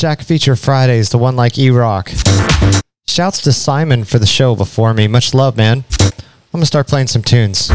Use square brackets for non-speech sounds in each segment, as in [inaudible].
Shack Feature Fridays, the one like E Rock. Shouts to Simon for the show before me. Much love, man. I'm gonna start playing some tunes.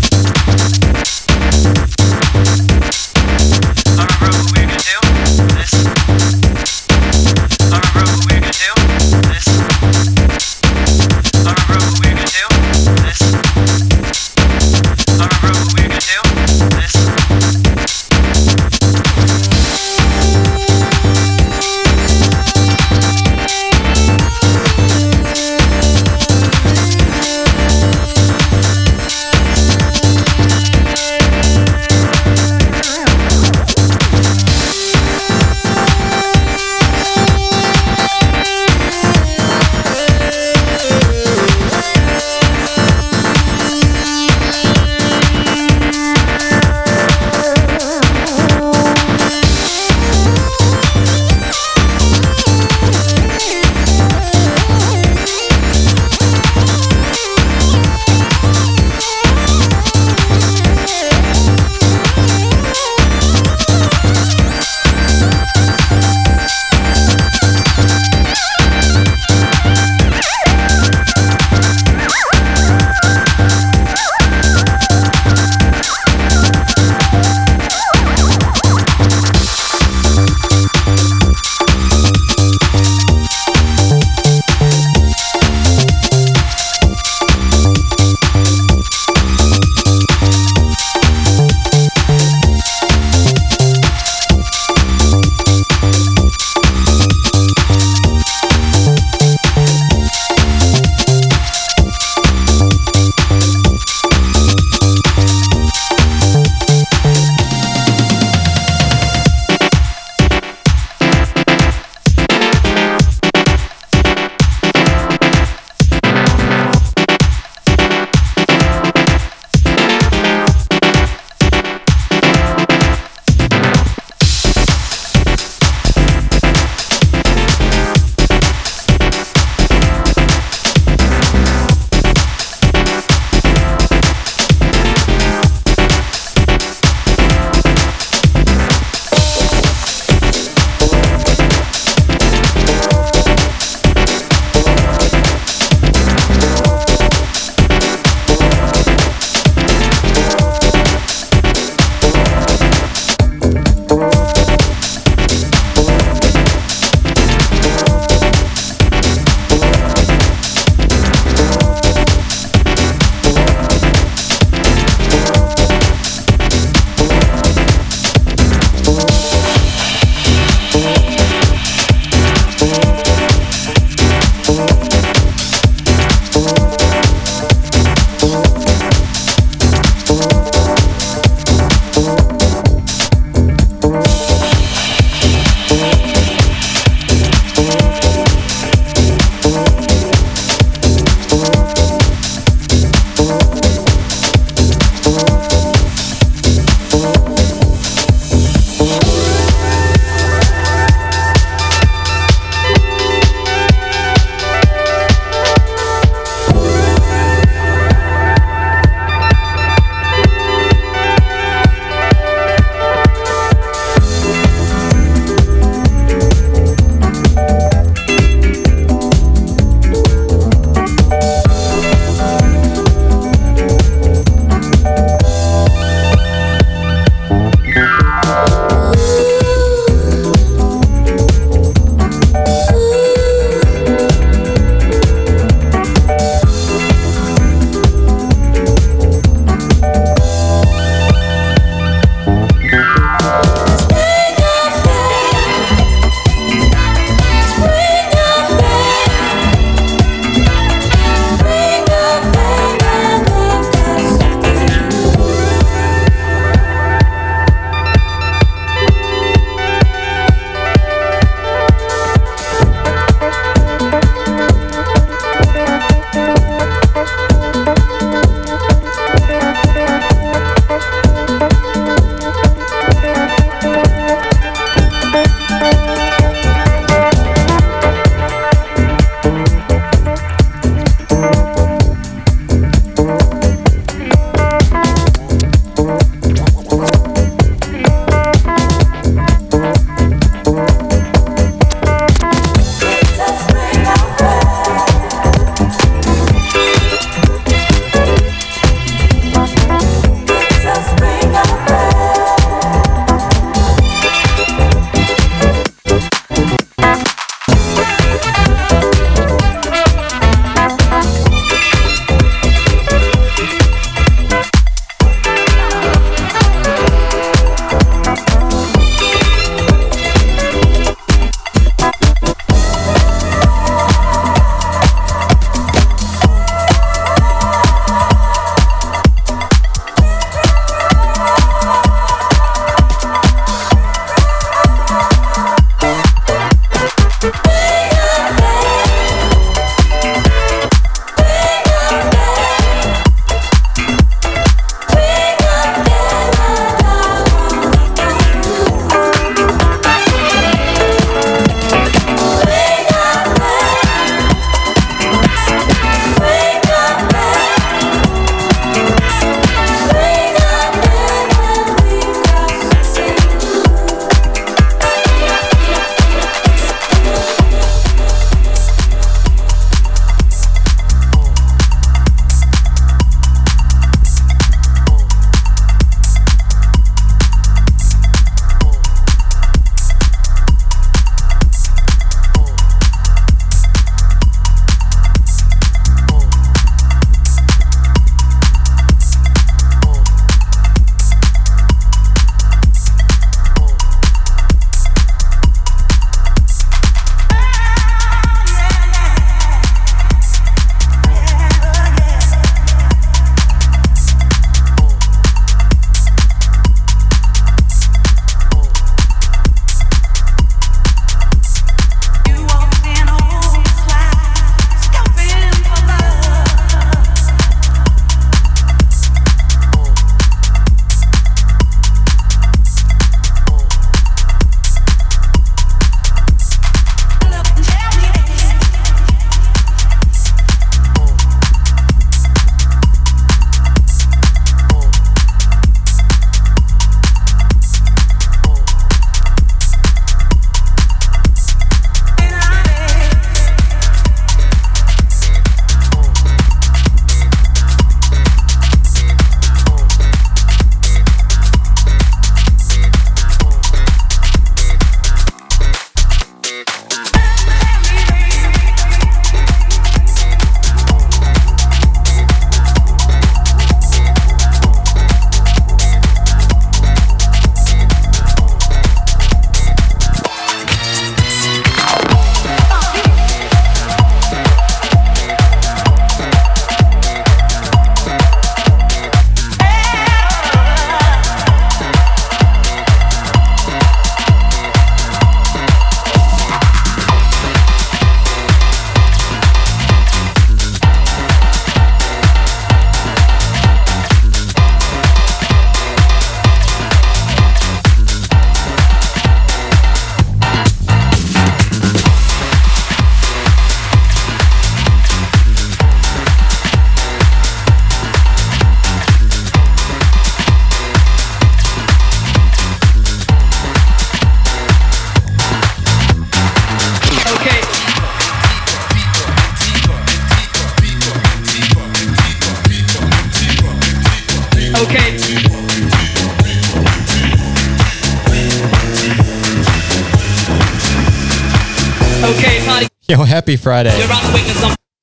[laughs] Yo, happy Friday.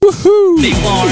Woohoo!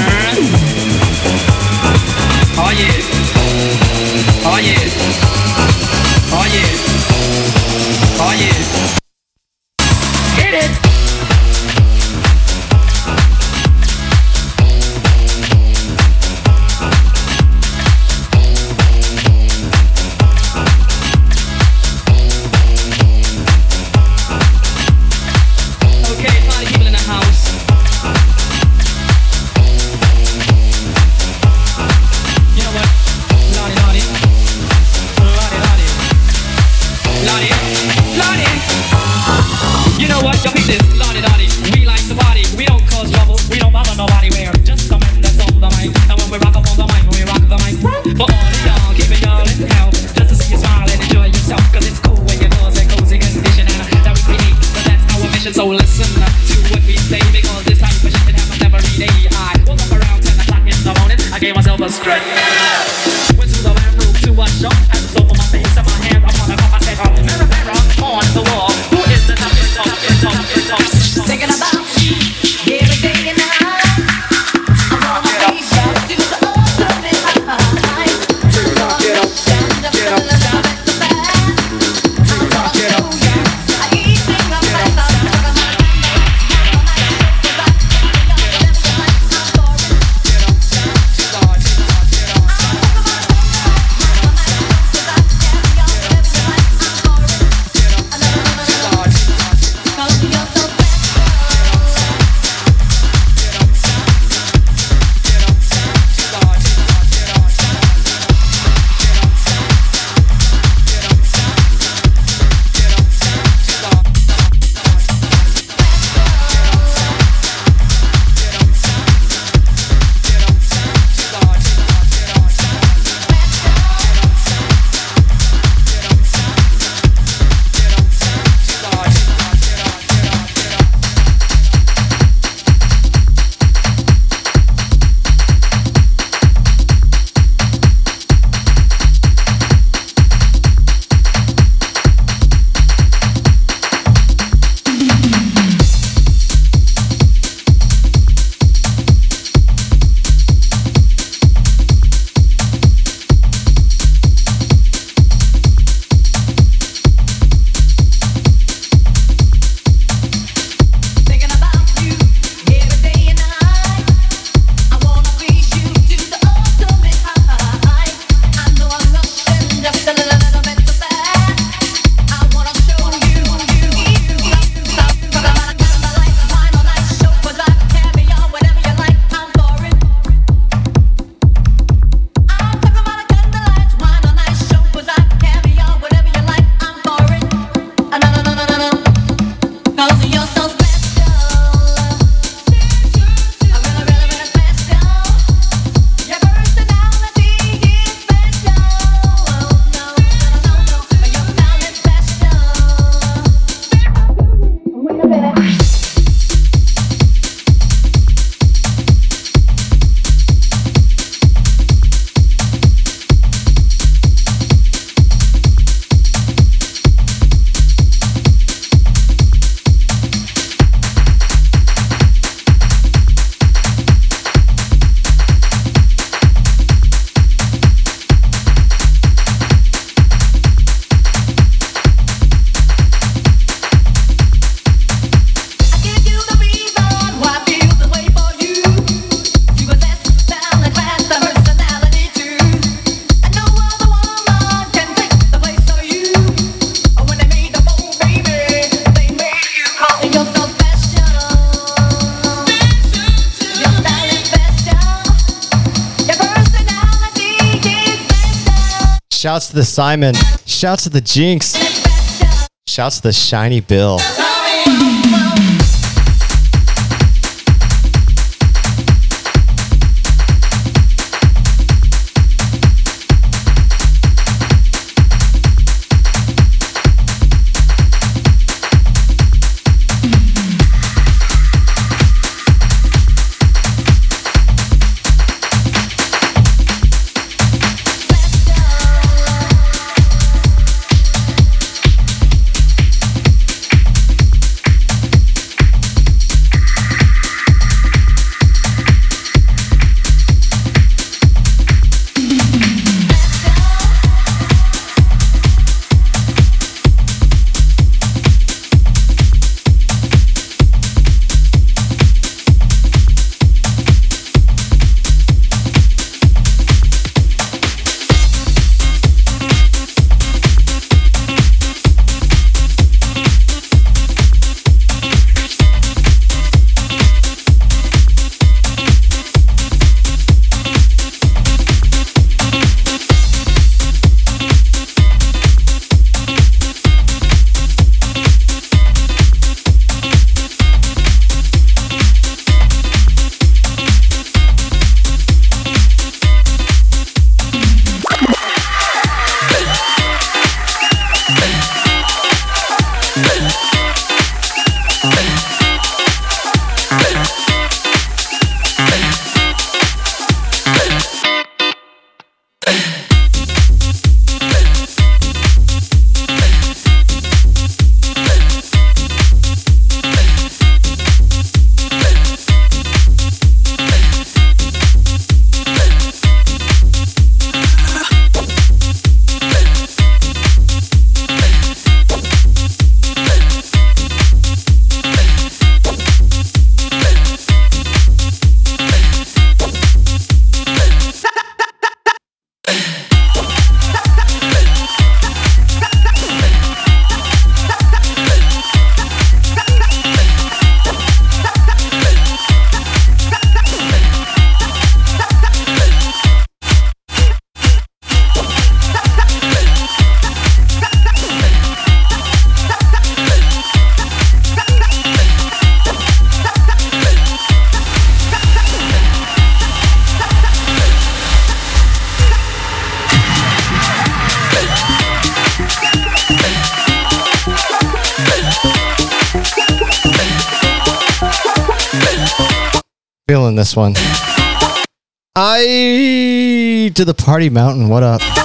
to Simon. Shouts to the Jinx. Shouts to the Shiny Bill. one. I to the party mountain. What up?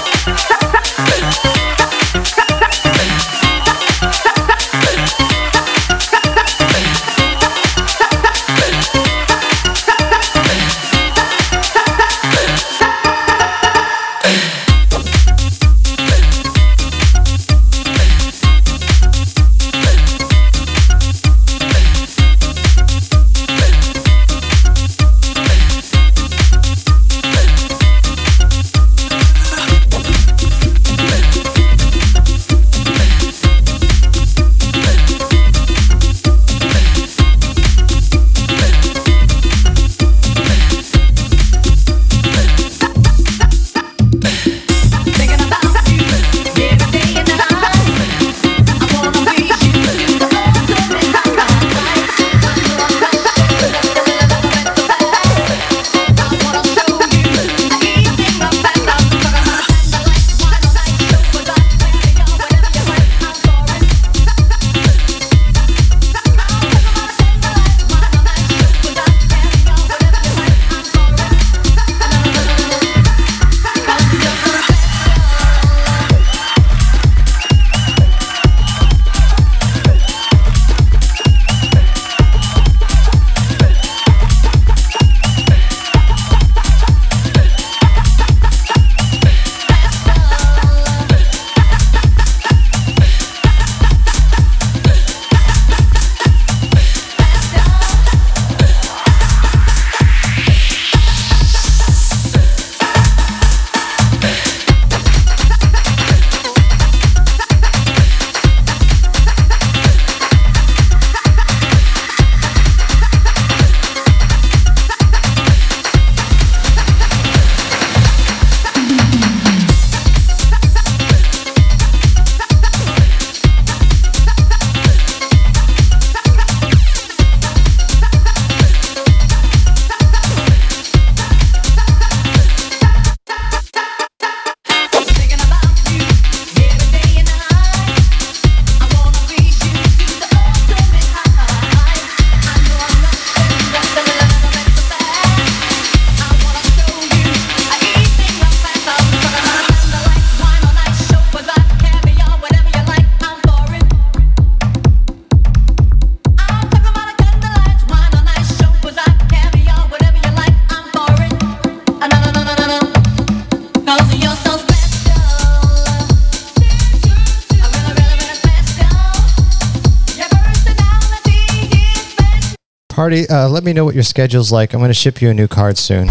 Hardy, uh, let me know what your schedule's like. I'm going to ship you a new card soon.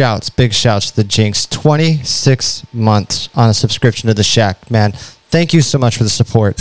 shouts, big shouts to the Jinx. 26 months on a subscription to the Shack, man. Thank you so much for the support.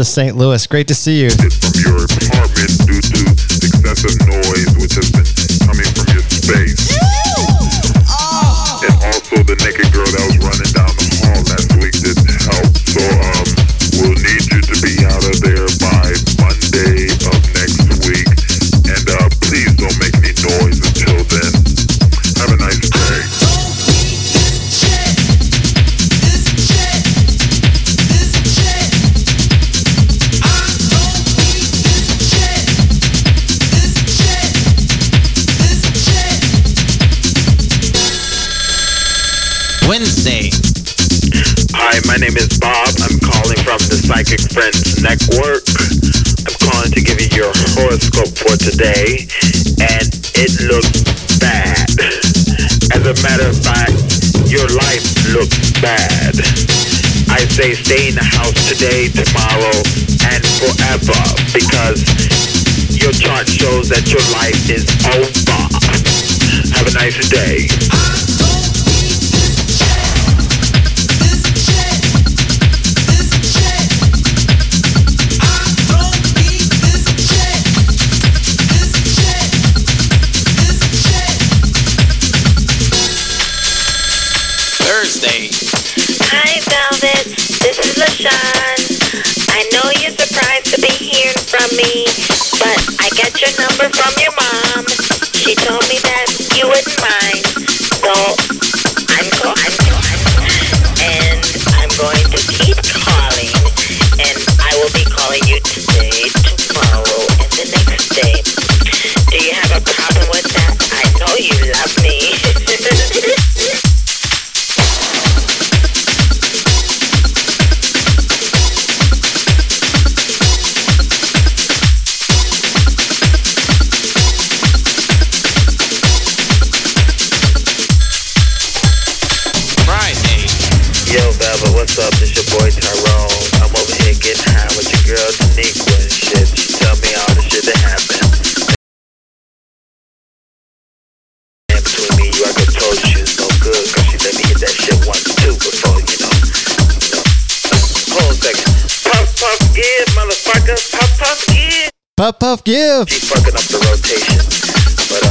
the St. Louis. Great to see you. Lover, what's up? It's your boy Tyrone. I'm over here getting high with your girl Taniqua and shit. She tell me all the shit that happened. And between me and you, I could tell you she was no good, cause she let me get that shit once two before, you know. You know. A second. Pop, pop, give, motherfucker. Pop, pop, give. Pop, pop, give. She fucking up the rotation. Uh,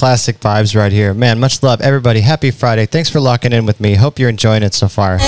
classic vibes right here. Man, much love, everybody. Happy Friday. Thanks for locking in with me. Hope you're enjoying it so far.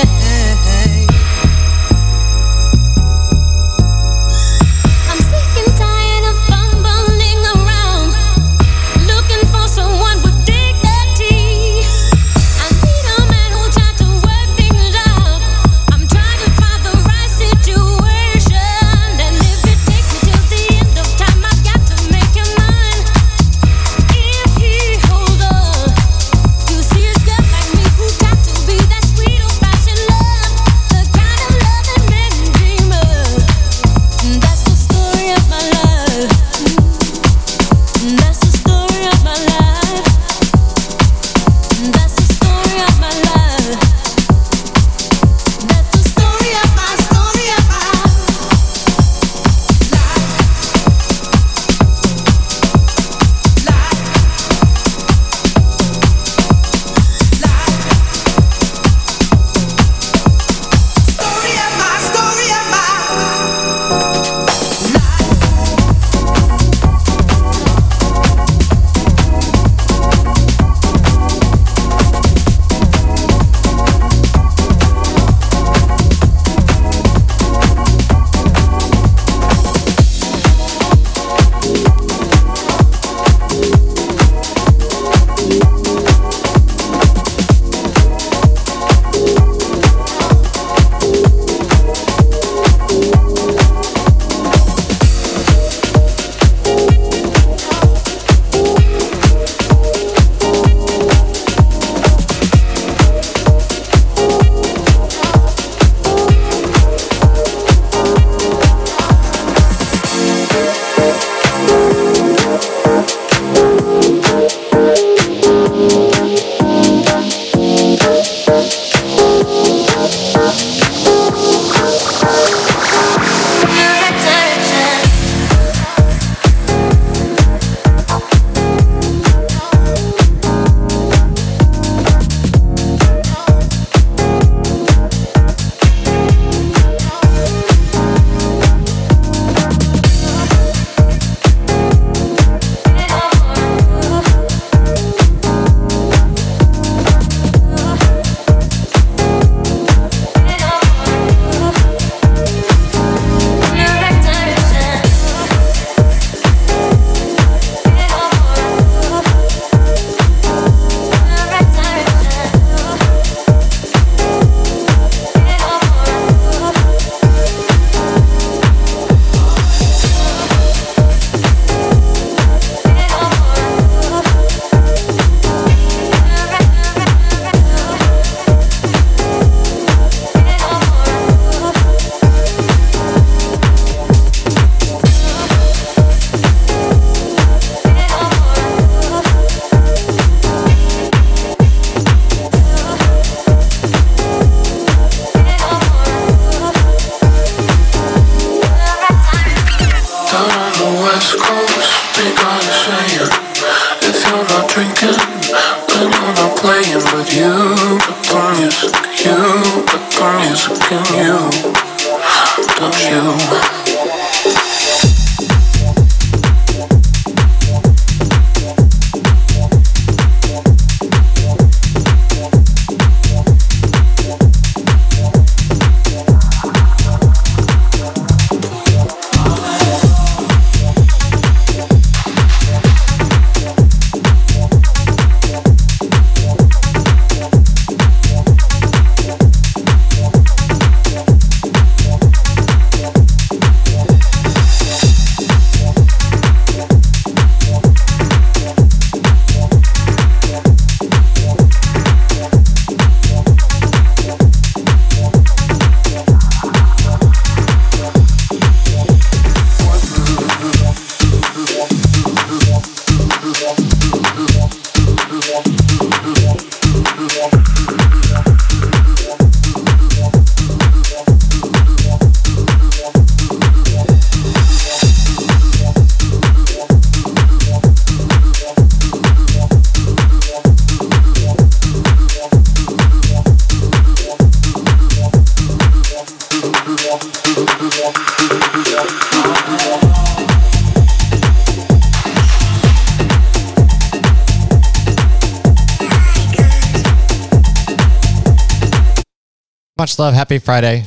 Much love. Happy Friday.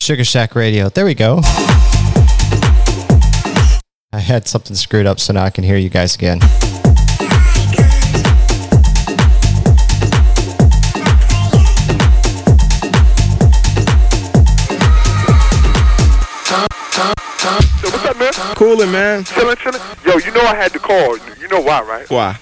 Sugar Shack Radio. There we go. I had something screwed up, so now I can hear you guys again. Yo, what's up, man? Coolin', man. Chillin', chillin'. Yo, you know I had to call. You know why, right? Why?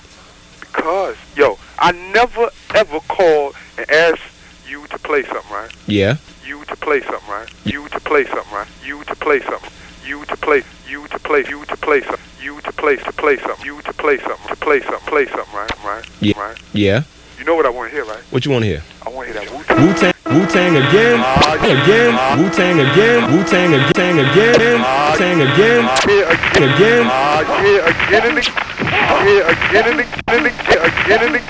Because, yo, I never ever called and asked you to play something, right? Yeah. You to play something, right? You to play something, right? You to play something. You to play. You to play. You to play something. You to play to play something. You to play something. To play something. Play something, right? Right? Yeah. Right? Yeah. You know what I want to hear, right? What you want to hear? I want to hear that Wu Wu Tang, Wu Tang again, again, Wu Tang again, Wu Tang again, again, Tang again, Yeah, again. again. Uh, yeah, again and again. Yeah, again and again and again. Again and again.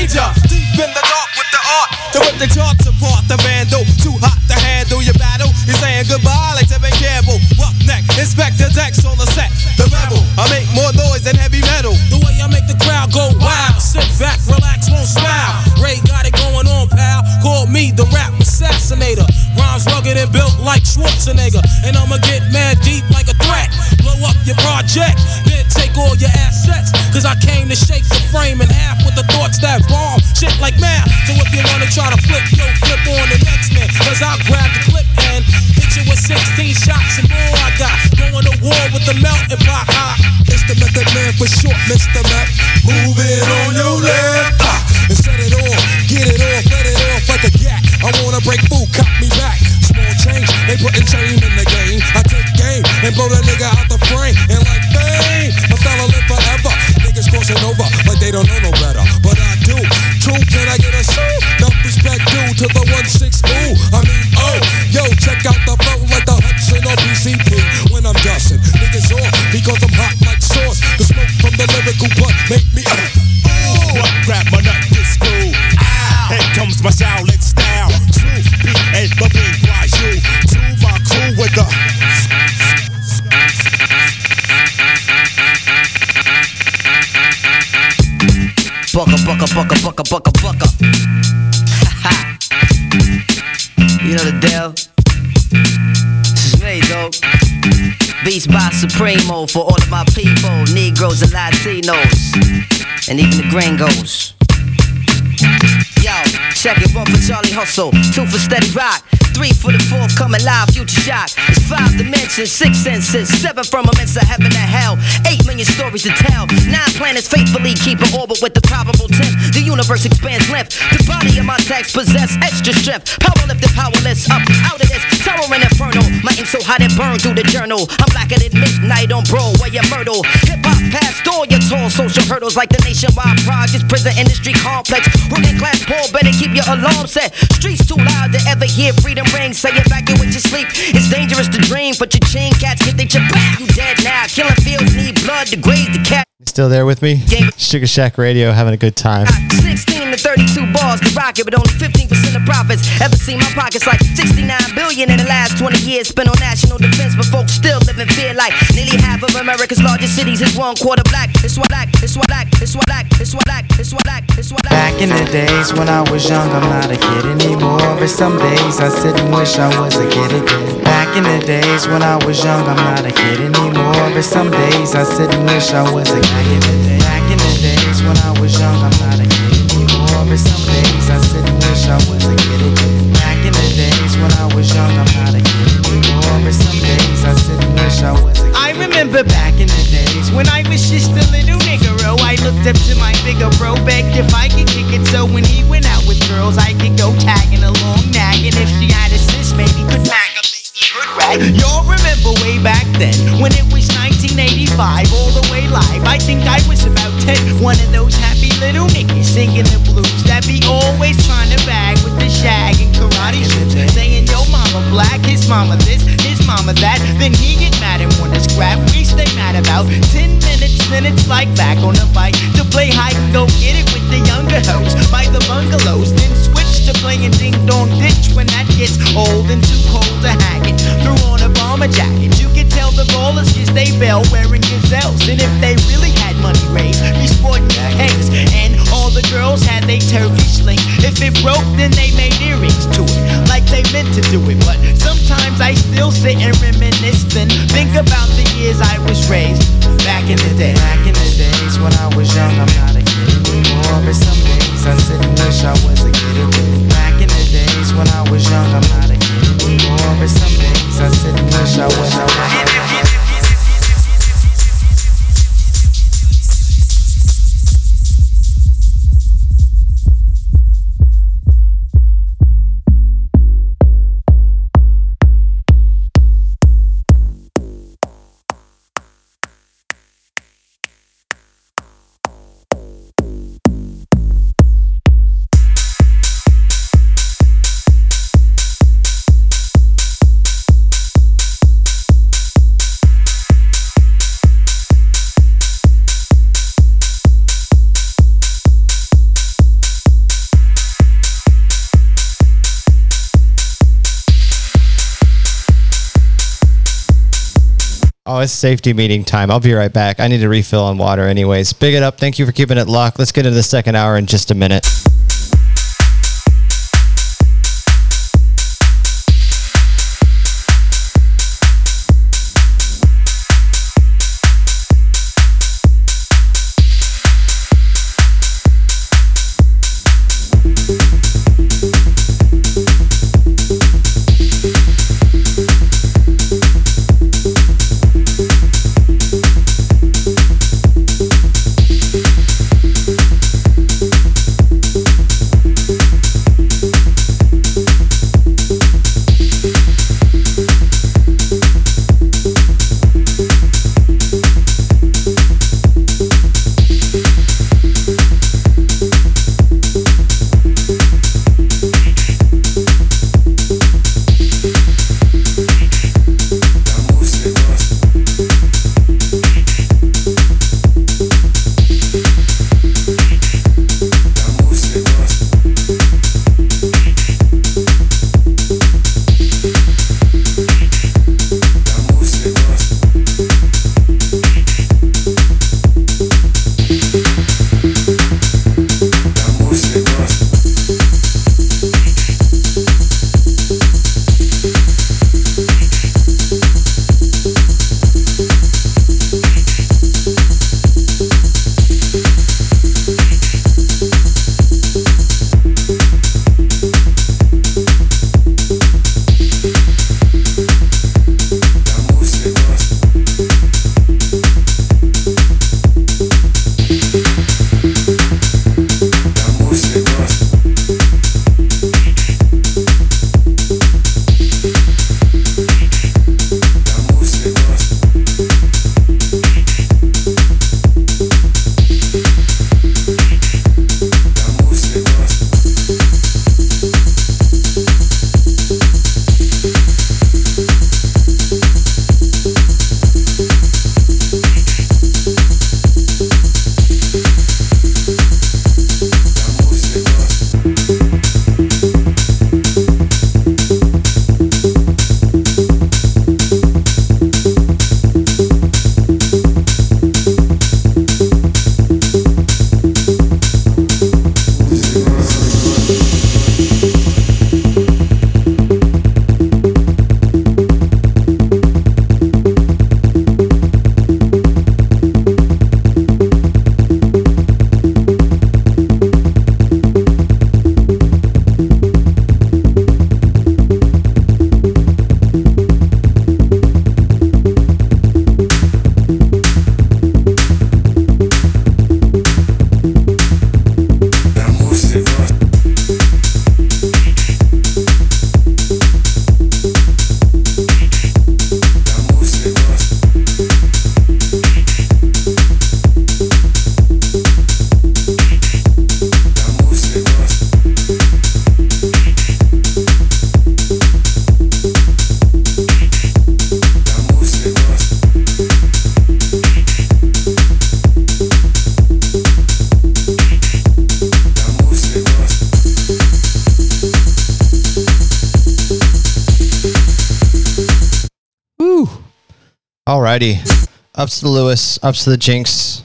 danger. Deep in the dark with the art. To rip the charts apart, the vandal. Too hot to handle your battle. You're saying goodbye like Tevin Campbell. Roughneck, Inspector Dex on the set. The rebel, I make more noise than heavy metal. The way I make the crowd go wild. Sit back, relax, won't smile. Ray got it going on, pal. Call me the rap assassinator. Rhymes rugged and built like Schwarzenegger. And I'ma get mad deep like a threat. Up your project, then take all your assets. Cause I came to shake the frame in half with the thoughts that bomb. Shit like math. So if you wanna try to flip, yo, flip on the next man. Cause I'll grab the clip and hit you with 16 shots and more I got. Going to war with the melting pot. It's the method man for short, Mr. Meth. Move it on your left. And set it off, get it off, let it off like a gat. I wanna break food, cop me back. Small change, they putting shame in and blow that nigga out the frame. And like fame, my style live forever. Niggas crossing over like they don't know no better. But I do. True, can I get a soul? Enough respect due to the 1-6 ooh. Bucka, bucka, bucka, bucka. [laughs] You know the deal. This is me, though. Beats by Supremo for all of my people, Negroes and Latinos, and even the gringos. Yo, check it, one for Charlie Hustle, two for Steady Rock, three for the fourth coming live, future shock. It's five dimensions, six senses, seven firmaments of heaven and hell, eight million stories to tell, nine planets faithfully keep an orbit with the probable tenth. The universe expands length. The body of my text possess extra strength. Power lifted, powerless, up out of this tower and inferno. My so hot it burned through the journal. I'm blacker than midnight on bro, Broadway and Myrtle. Hip hop past all your tall social hurdles like the nationwide projects, prison industry complex. Working class poor, better keep your alarm set. Streets too loud to ever hear freedom ring. Say it back in with your sleep. It's dangerous to dream, but your chain cats get they chip back. You dead now. Killing fields need blood to graze the cat. Still there with me? [laughs] Sugar Shack Radio, having a good time. 16 to 32 bars to rock it, but only 15% of profits. Ever seen my pockets like 69 billion in the last 20 years spent on national defense, but folks still live in fear like nearly half of America's largest cities is one quarter black. It's what black, it's what black, it's what black, it's what black, it's what black, it's what black. Back in the days when I was young, I'm not a kid anymore. But some days I sit and wish I was a kid again. Back in the days when I was young, I'm not a kid anymore. But some days I sit and wish I was a kid. Back in the day, back in the days when I was young, I'm not a kid anymore. But some days I sit and wish I was a kid again. Back in the days when I was young, I'm not a kid anymore. But some days I sit and wish I was a kid. I remember back in the days when I was just a little nigga. Oh, I looked up to my bigger bro, begged if I could kick it. So when he went out with girls, I could go tagging along, nagging. If she had a sis, maybe could mag a baby hood rag. Y'all remember way back then when it was 1985, all the way live. I think I was about 10. One of those happy little niggas singing the blues that be always trying to bag with the shag and karate. Saying, yo, mama black, his mama this, his mama that. Then he get mad and wanna scrap. We stay mad about 10 minutes, then it's like back on the bike to play and go get it with the younger hoes by the bungalows. Then switch to playing ding dong ditch when that gets old and too cold to hack it. Threw on a bomber jacket. You can tell the ballers kiss they bell wearing gazelles. And if they really had money raised, be sporting cakes. And all the girls had they turkey sling. If it broke, then they made earrings to it, like they meant to do it. But sometimes I still sit and reminisce, then think about the years I was raised back in the day. Back in the days when I was young, I'm not a kid some days I sit and wish I was a kid again. Back in the days when I was young, I'm not a kid anymore. But some days I sit and wish I was. I was, I was. It's safety meeting time. I'll be right back. I need to refill on water anyways. Big it up. Thank you for keeping it locked. Let's get into the second hour in just a minute. To Lewis. Ups to the Jinx.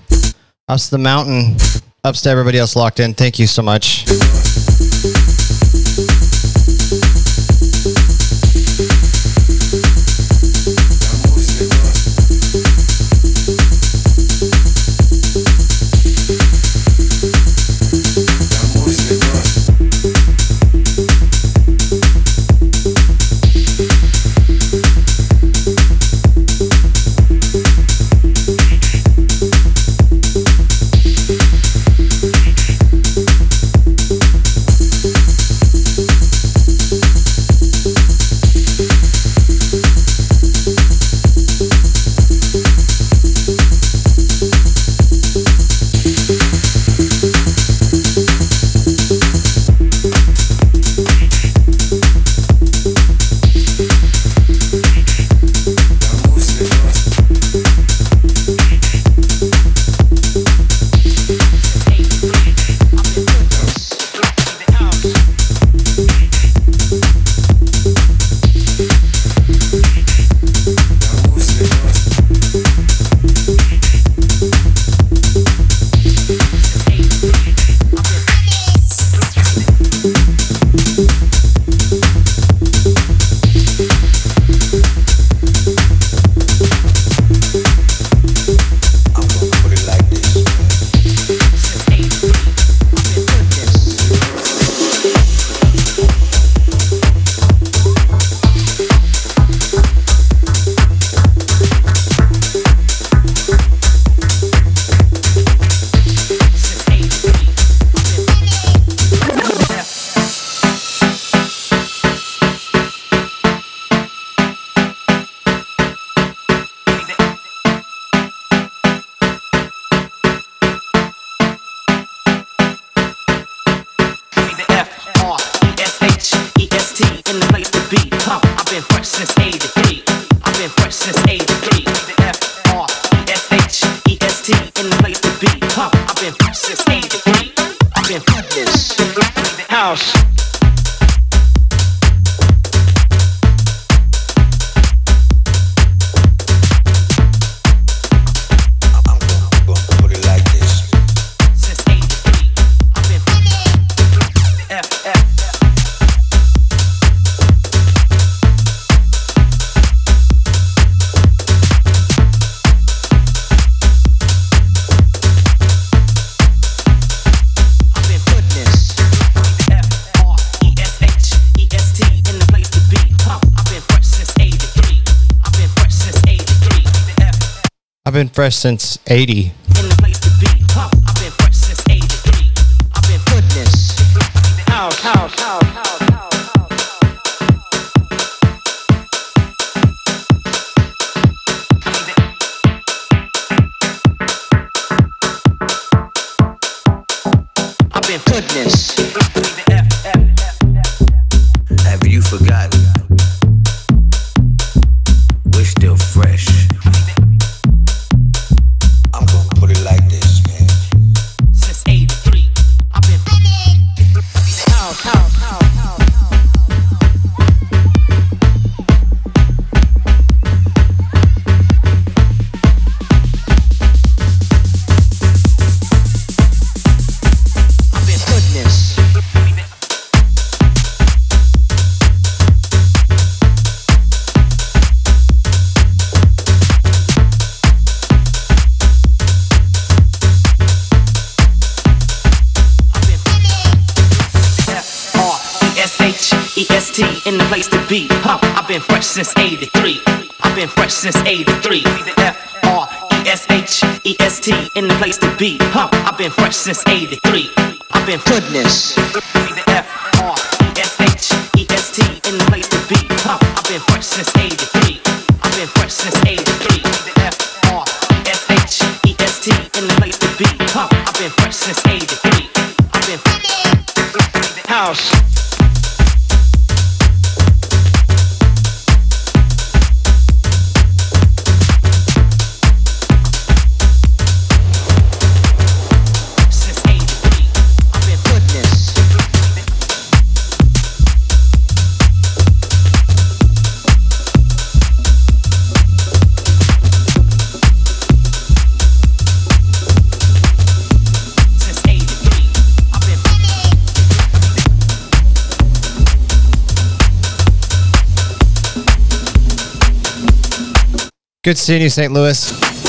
Ups to the Mountain. Ups to everybody else locked in. Thank you so much. fresh since 80. since 83. Good seeing you, St. Louis.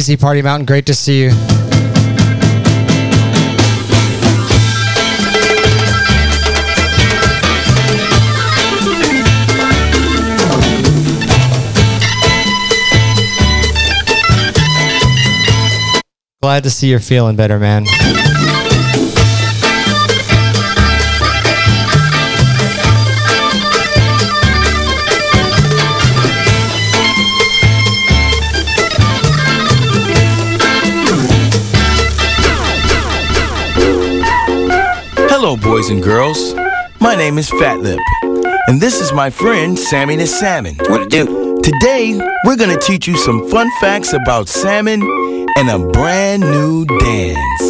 easy, Party Mountain. Great to see you. Glad to see you're feeling better, man. Hello, boys and girls. My name is Fat Lip, and this is my friend Sammy the Salmon. What do? Today, we're gonna teach you some fun facts about salmon and a brand new dance.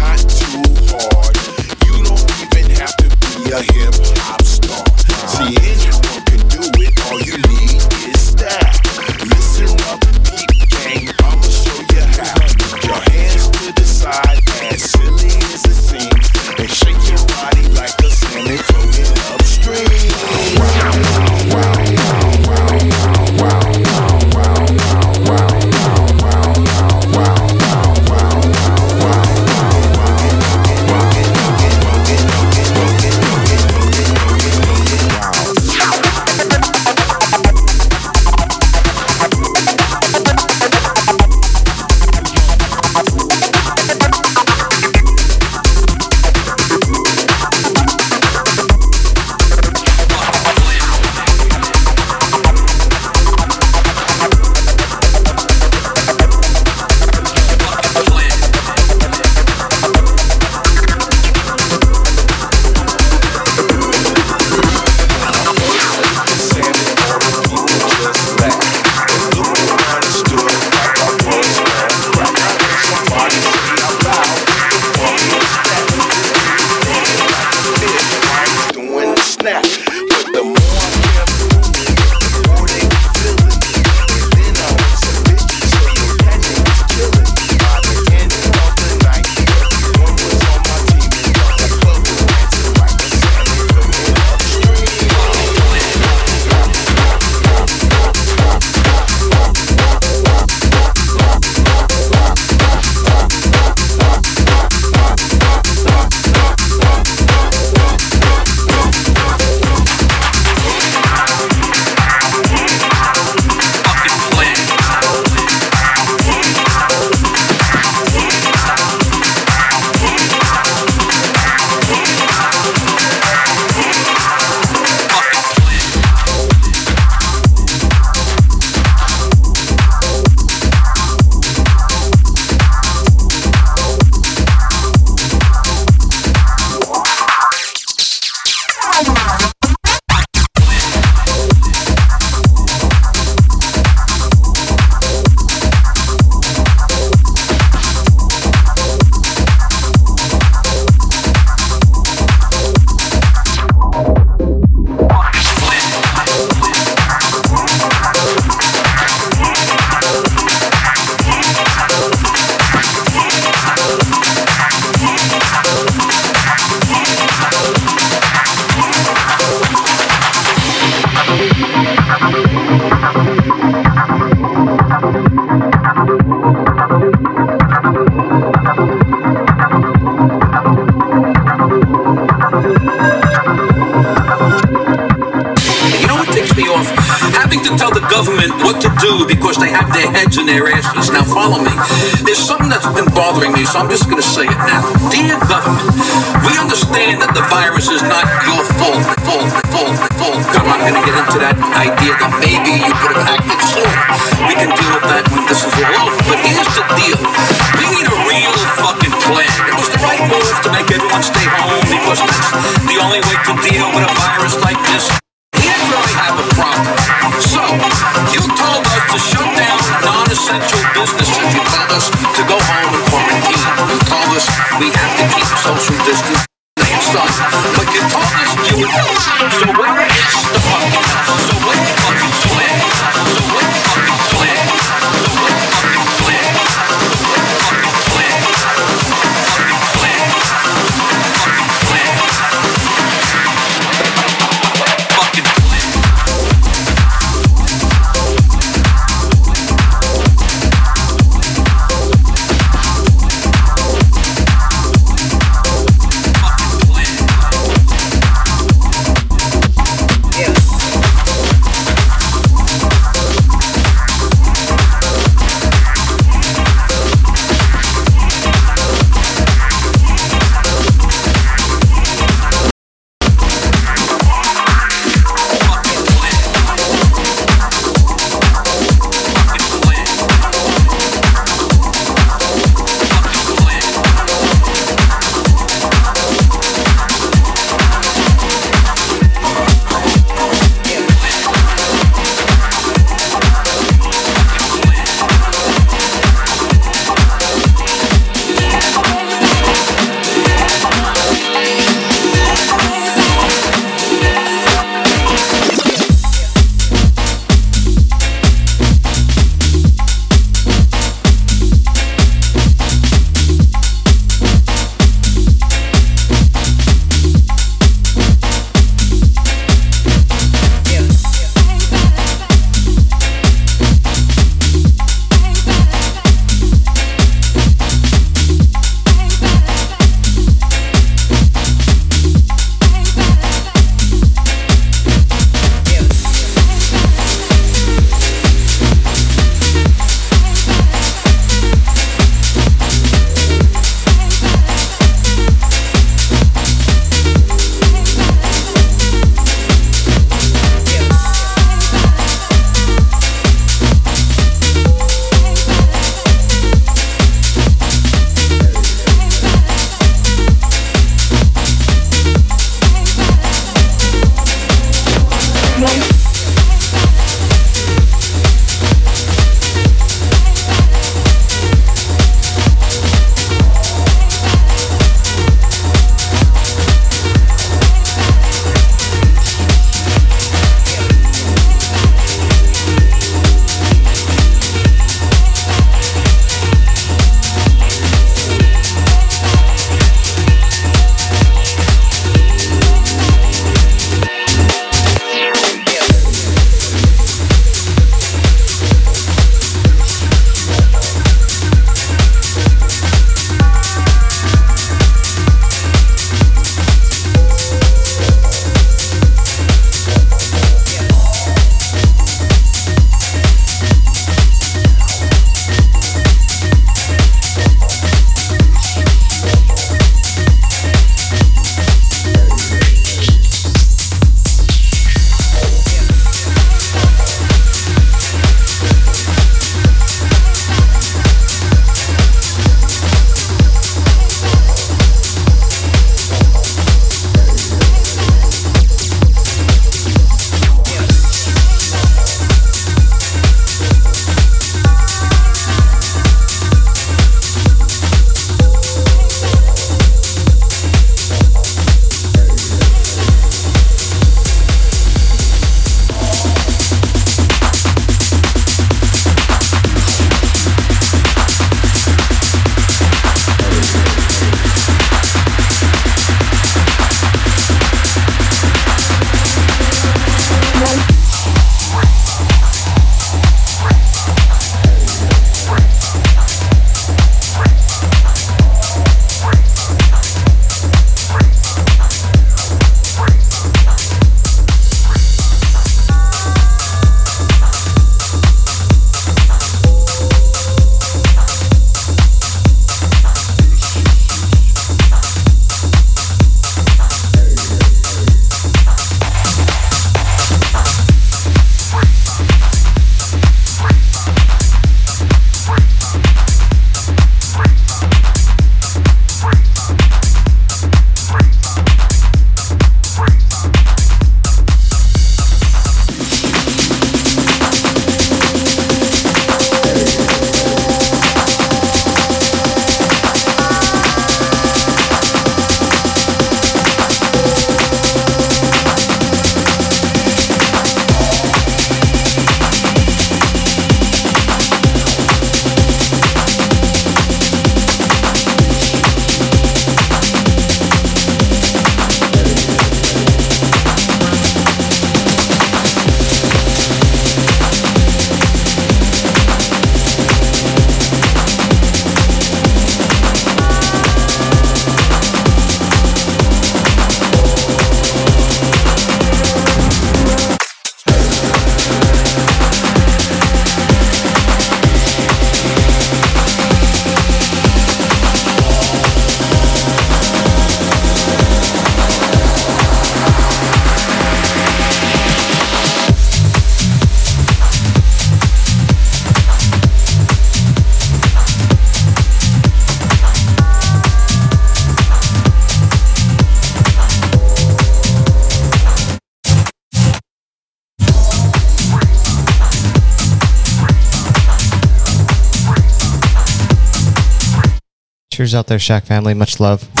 Out there, Shack family. Much love.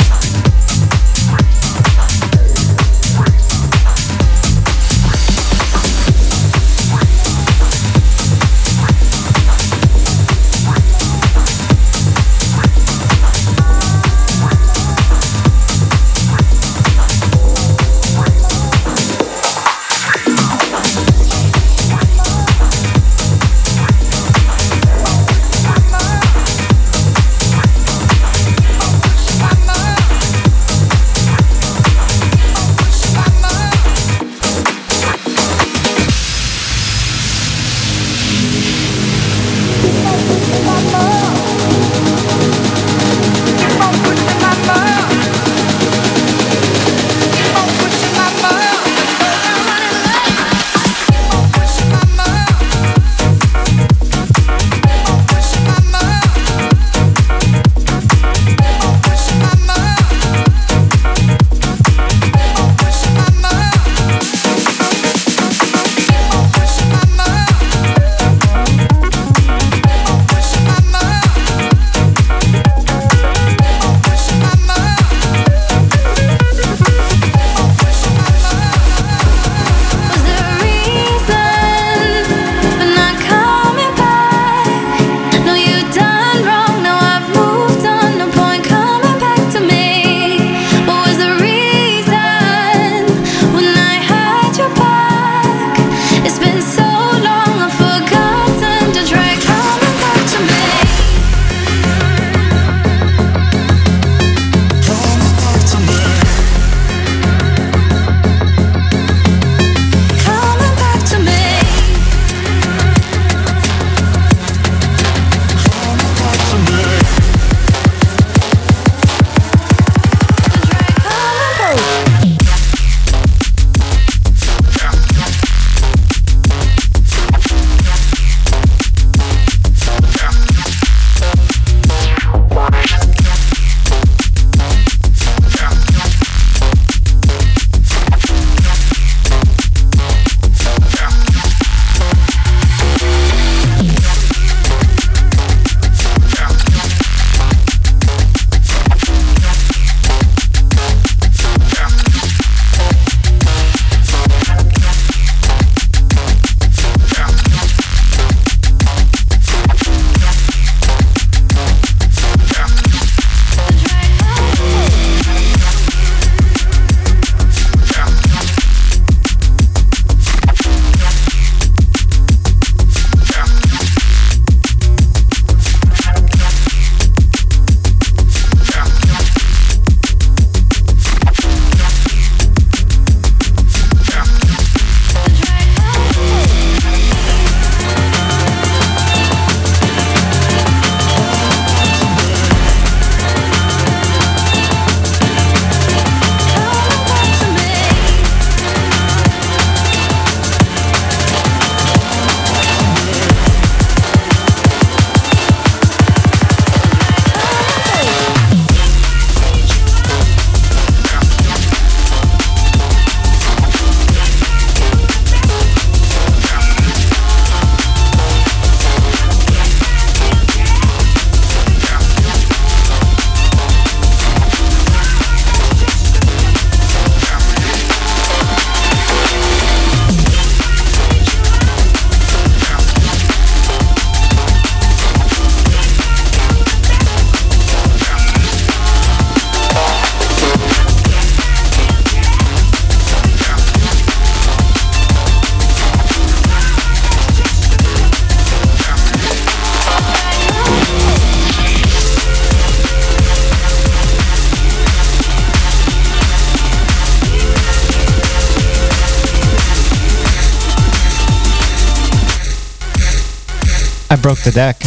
Broke the deck.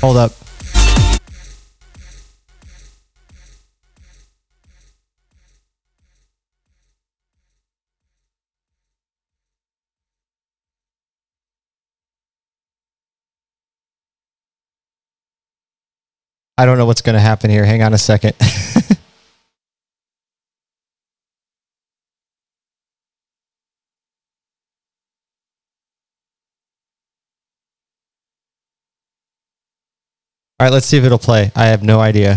Hold up. I don't know what's going to happen here. Hang on a second. [laughs] right, let's see if it'll play. I have no idea.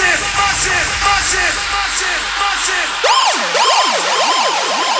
машин, машин, машин, машин, машин.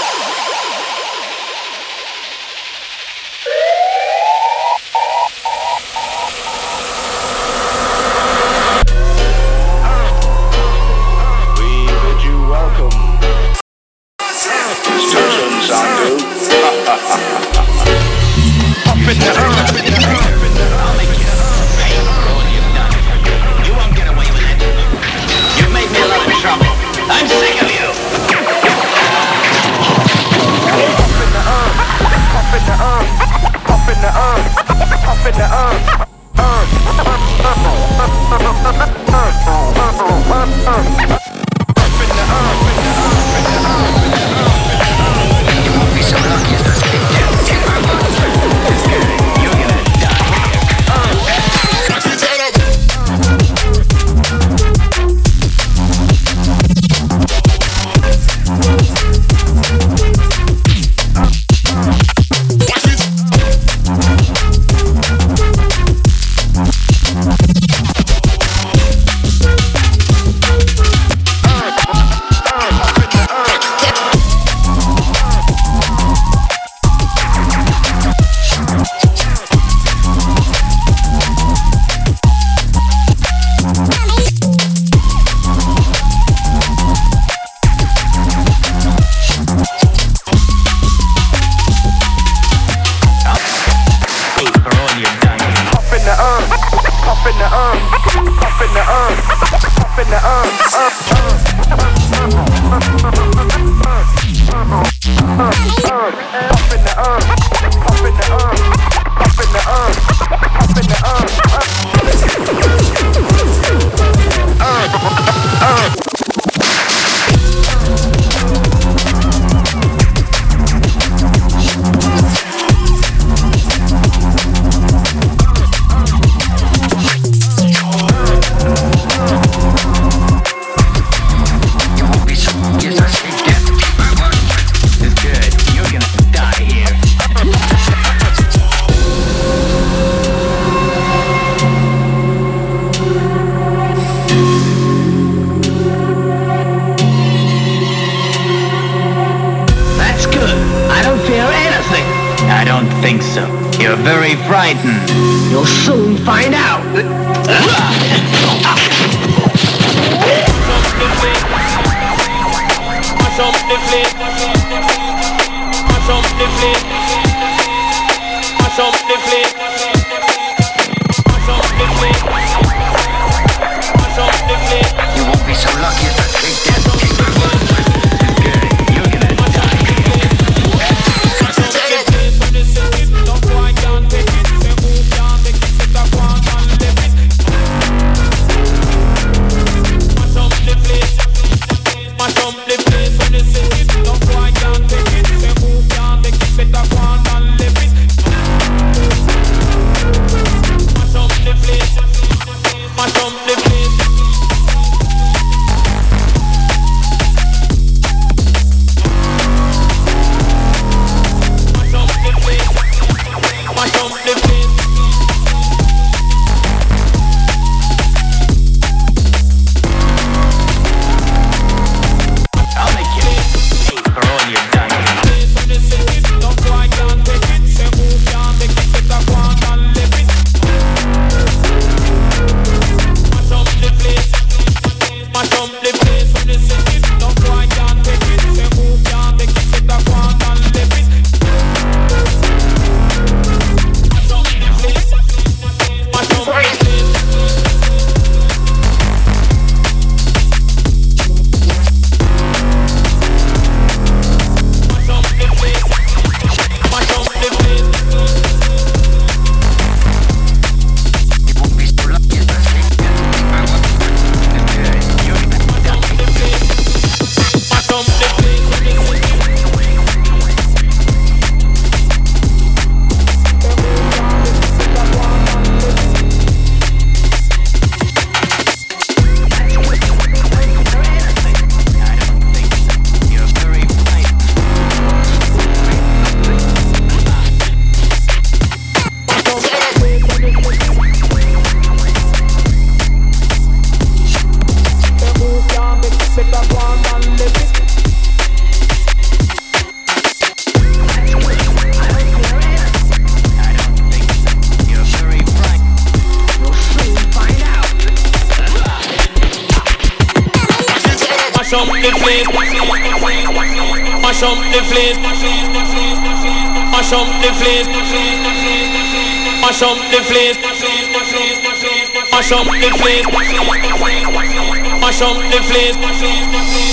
Mash up the place. Mash up the place.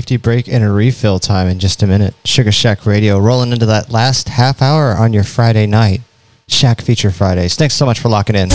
safety break and a refill time in just a minute. Sugar Shack Radio rolling into that last half hour on your Friday night. Shack Feature Fridays. Thanks so much for locking in.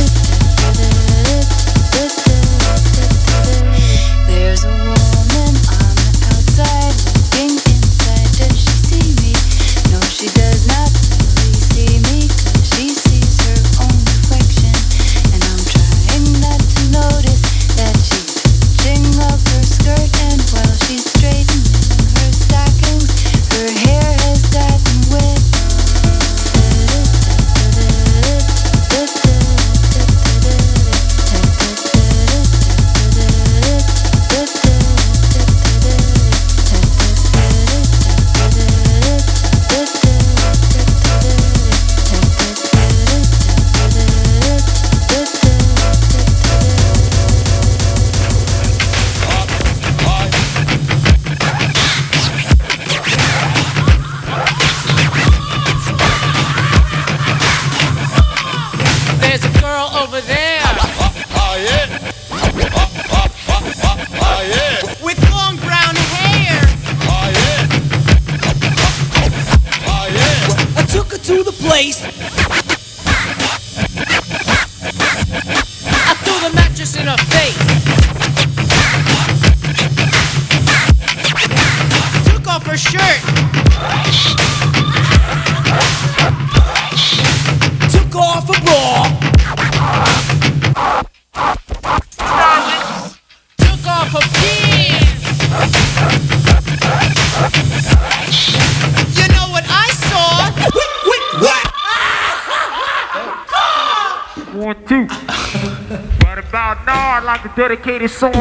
hizo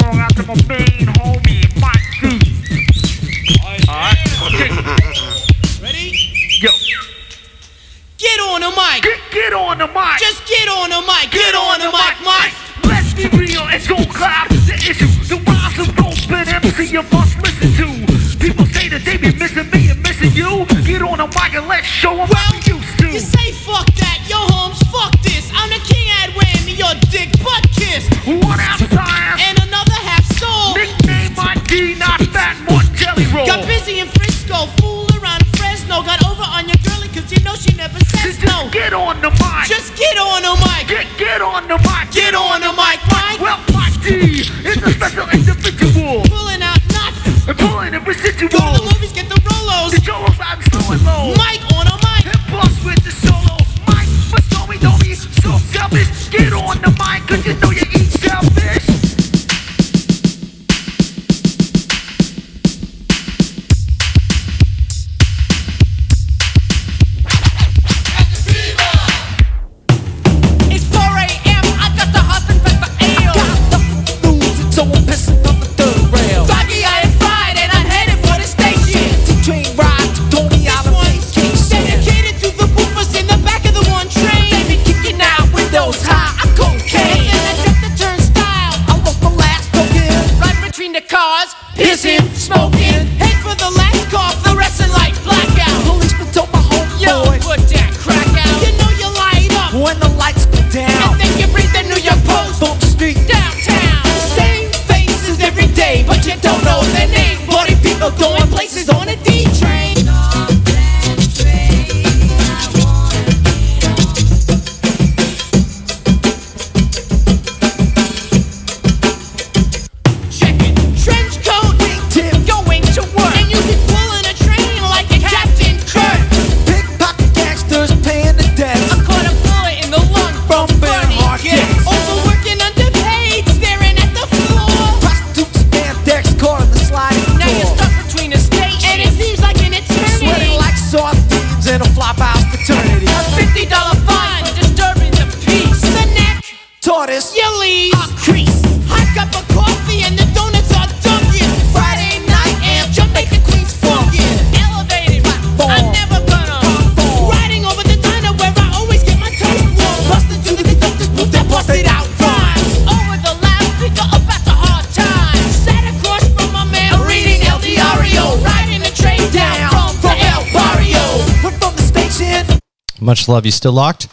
love. You still locked?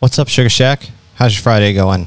What's up, Sugar Shack? How's your Friday going?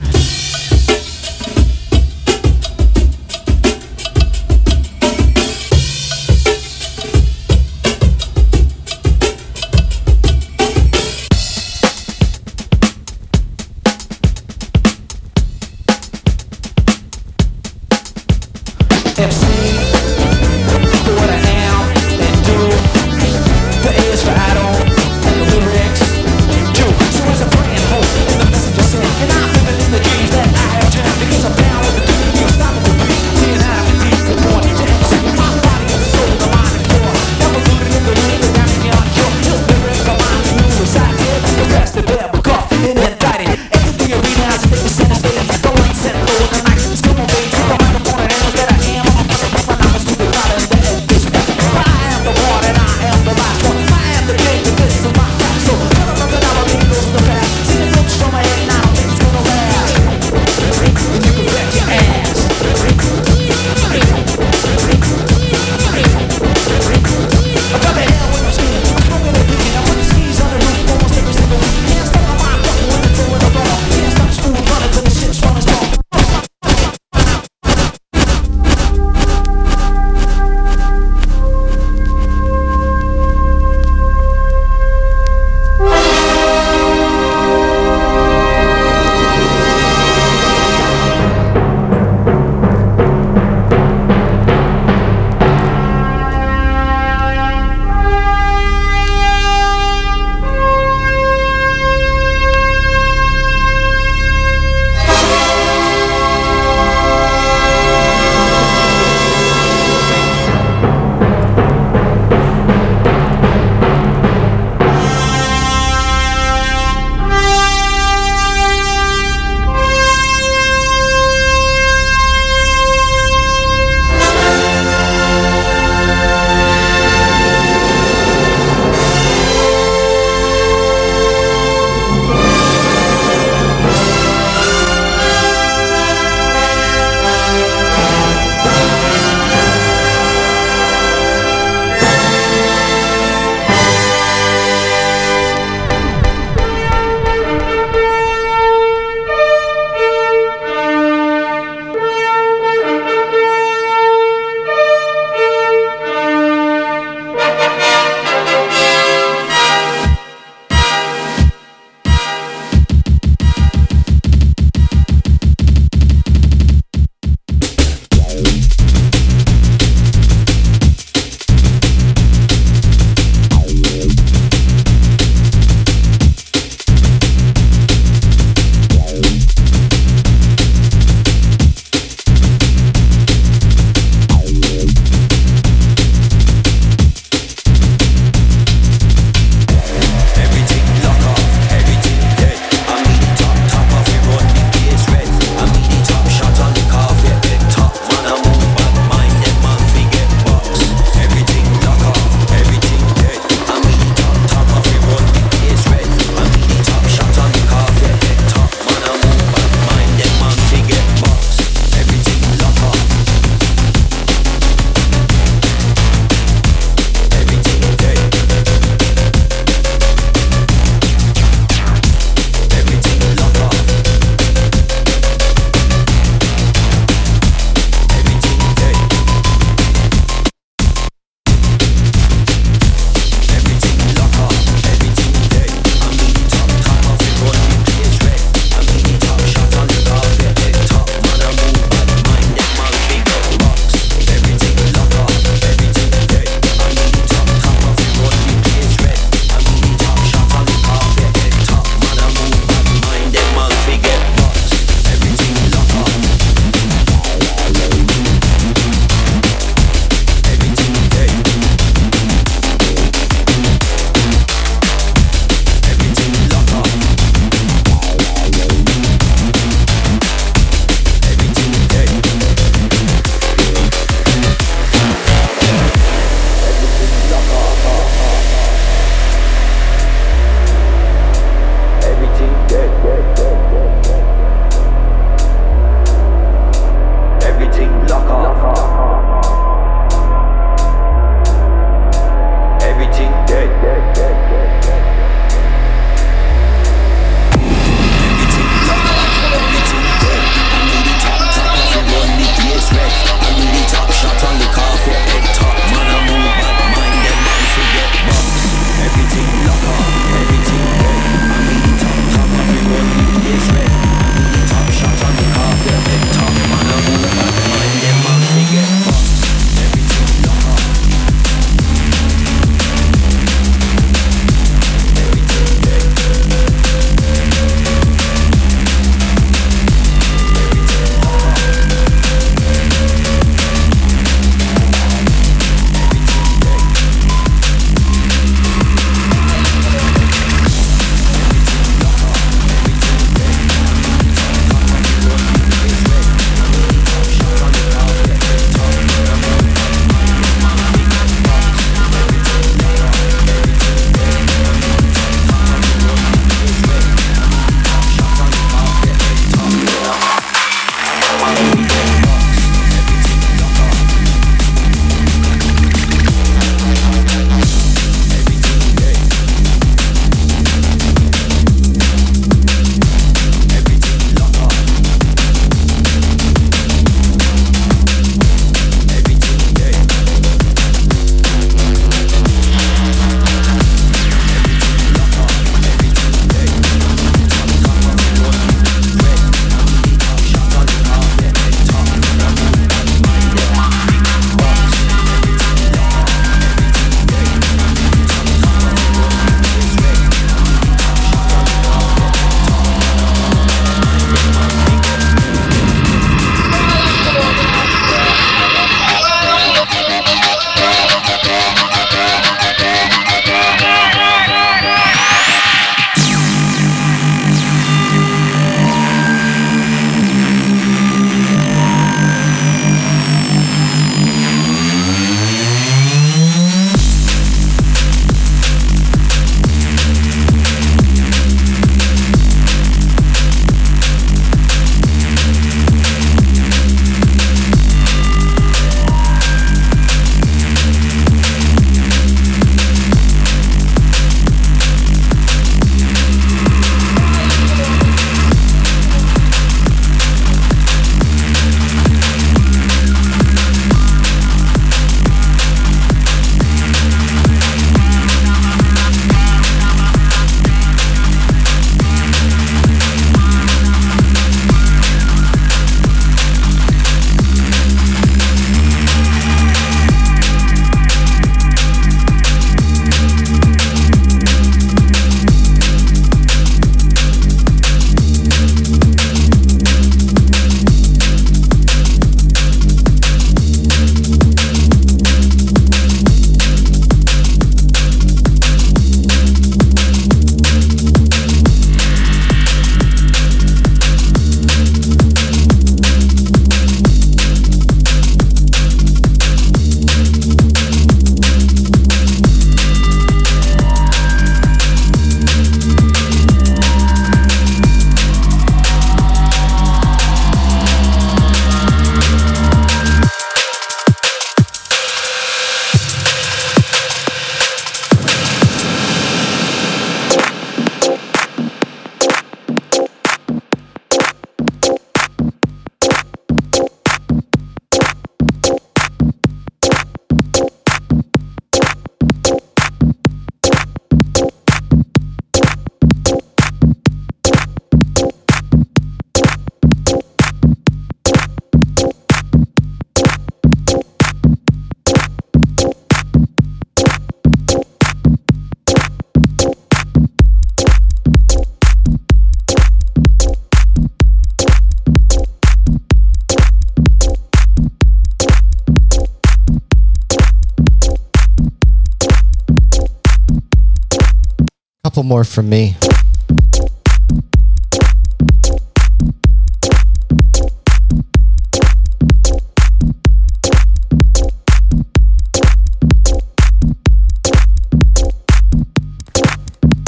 More from me.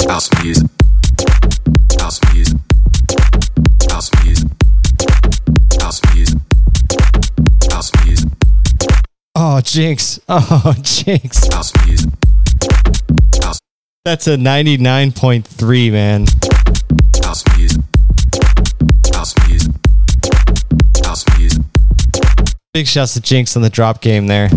House music. House music. House music. House music. House music. Oh, Jinx. [laughs] Oh, Jinx. House music. That's a 99.3, man. Big shouts to Jinx on the drop game there.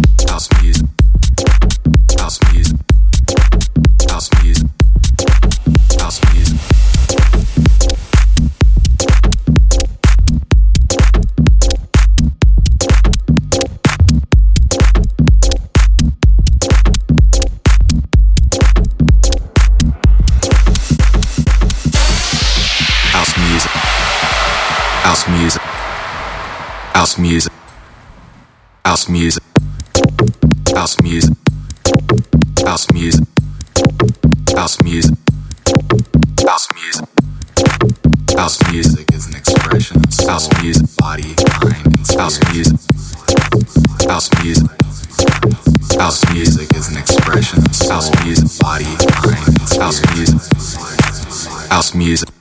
Music. House music. House music. House music. House music. House music. House music is an expression of house music, body, mind, and spirit. House music. House music. House music is an expression of house music, body, mind, and spirit. House music. House music.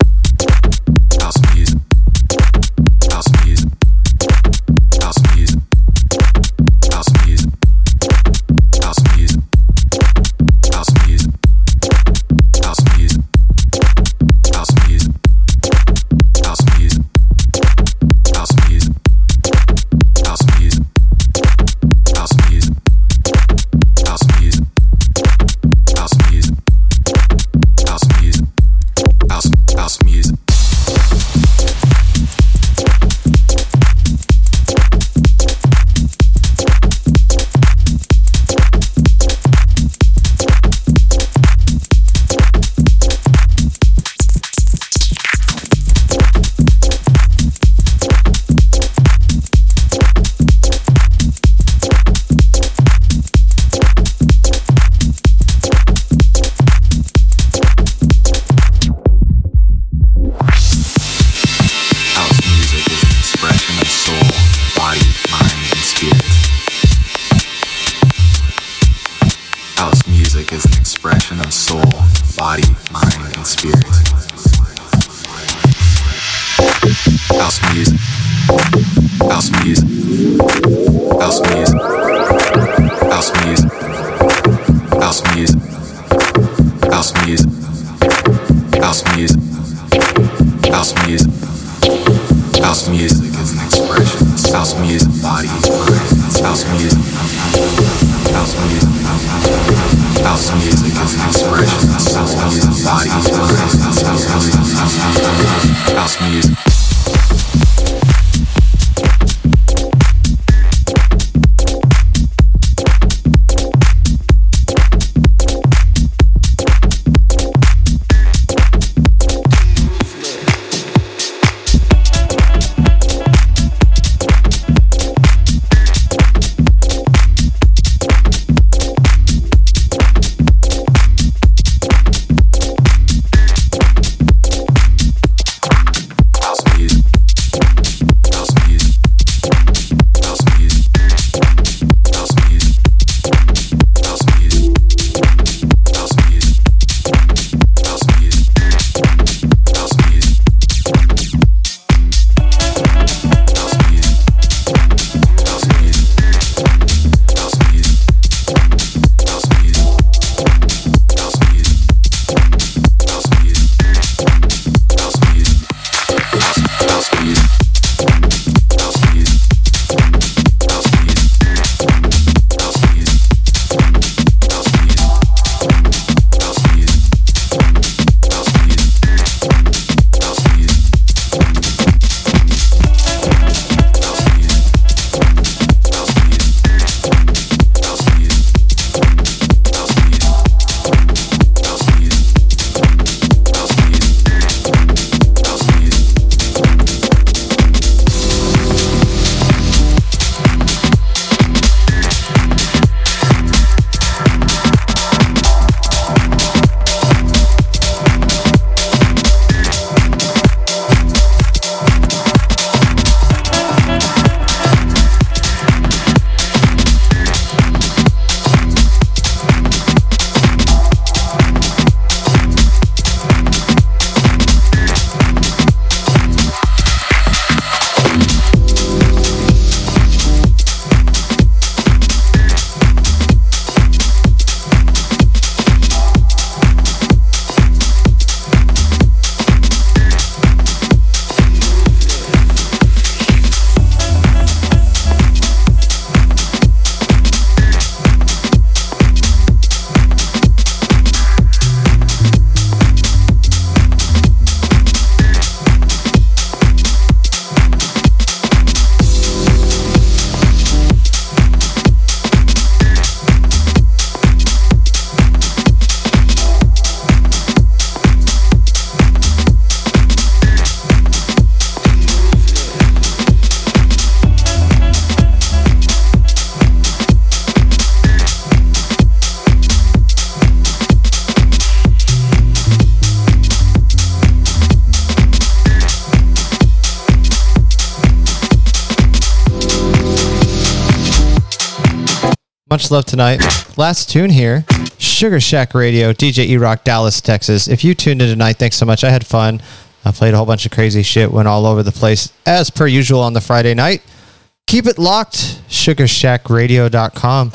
Love tonight. Last tune here Sugar Shack Radio, DJ E Rock, Dallas, Texas. If you tuned in tonight, thanks so much. I had fun. I played a whole bunch of crazy shit, went all over the place as per usual on the Friday night. Keep it locked, sugarshackradio.com.